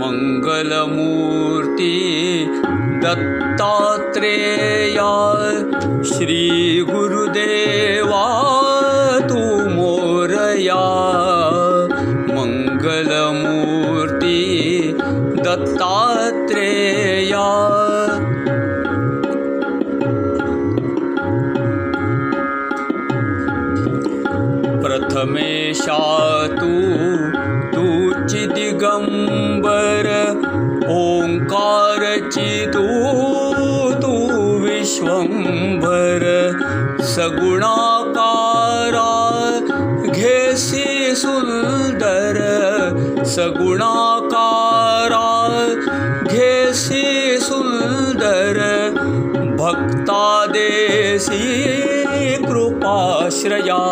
मङ्गलमूर्ति दत्तात्रेया श्रीगुरुदेवा ओङ्कारचितु तु विश्वम्भर सगुणाकारा घेसि सुन्दर सगुणाकारा घेसि सुन्दर भक्तादेशी कृपाश्रया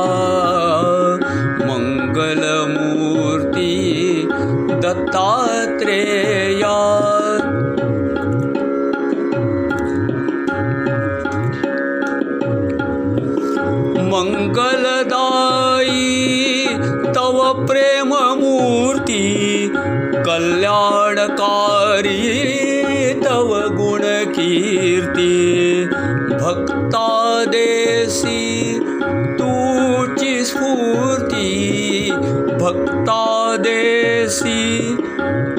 मङ्गलमूर्ति दत्तात्रेया मङ्गलदायी तव प्रेममूर्ति कल्याणकारी तव गुणकीर्ति भक्तादेशी स्फूर्ति भक्तादेशी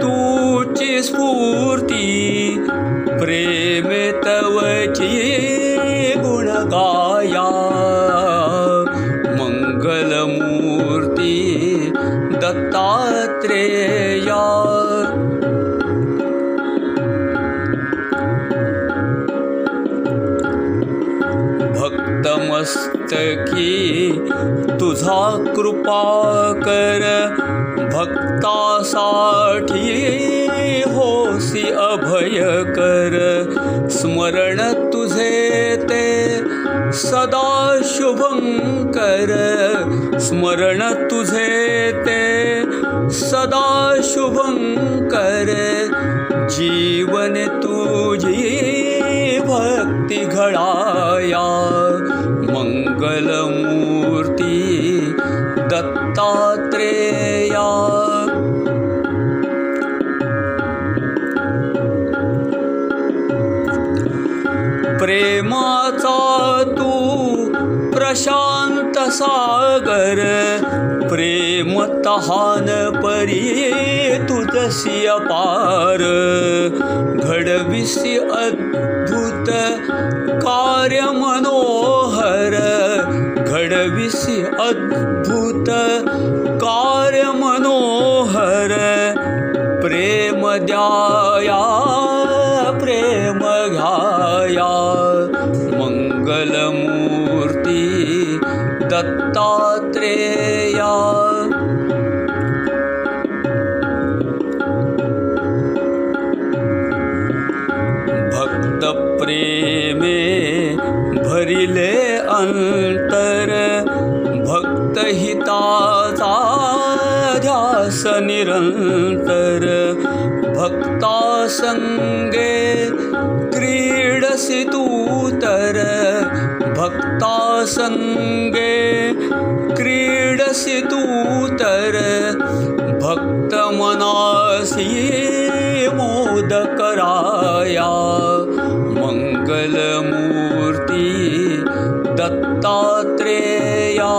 तूची स्फूर्ति प्रेम तवची गुणगाया मङ्गलमूर्ति दत्तात्रेया भक्तमस्तकी तुझा कृपा कर भक्तासाठी होसी अभय कर। स्मरण तुझे ते सदा शुभंकर स्मरण तुझे ते सदा शुभंकर जीवन तुझी भक्ति घडाया मङ्गलमूर्ति दत्तात्रेया। प्रेमाचा तू प्रशान्त सागर प्रेमतहान परी तुझसी अपार। घडविसि अद्भुत कार्यमनोहर घडविसि अद्भुत कार्यमनोहर प्रेम द्याया प्रेम घ्याया मङ्गलमूर्ति दत्तात्रेया। भक्तप्रेमे ध्यास निरन्तर भक्तासङ्गे क्रीडसि तूतर भक्तासङ्गे क्रीडसि तूतर भक्तमनासि मोदकराया। मङ्गलमूर्ति दत्तात्रेया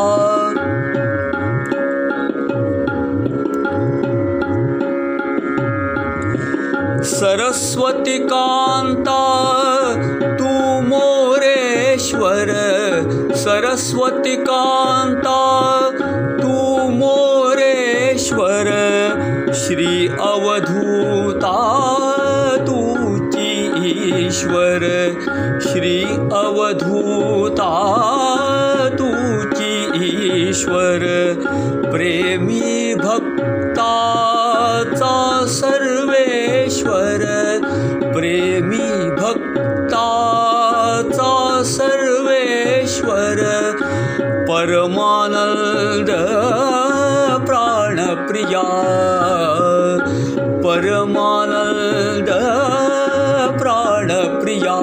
सरस्वती कान्ता तू मोरेश्वर। सरस्वती कान्ता तू मोरेश्वर। श्री अवधूता तूची ईश्वर श्री अवधूता तूची ईश्वर प्रेमी भक्ताचा परमानन्द प्राणप्रिया। परमानन्द प्राणप्रिया।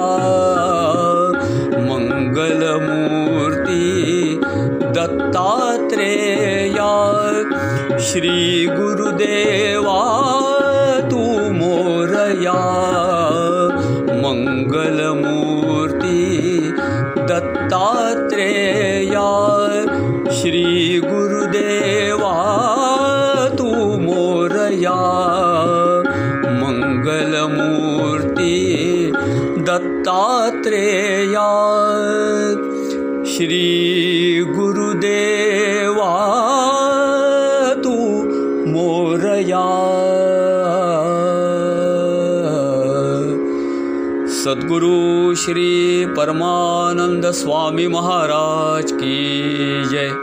मङ्गलमूर्ति दत्तात्रेया। श्री गुरुदेवा तू मोरया श्री गुरुदेवा तू मोरया। मङ्गलमूर्ति दत्तात्रेया। श्री गुरुदेवा तू मोरया। सद्गुरु श्री परमानंद स्वामी महाराज की जय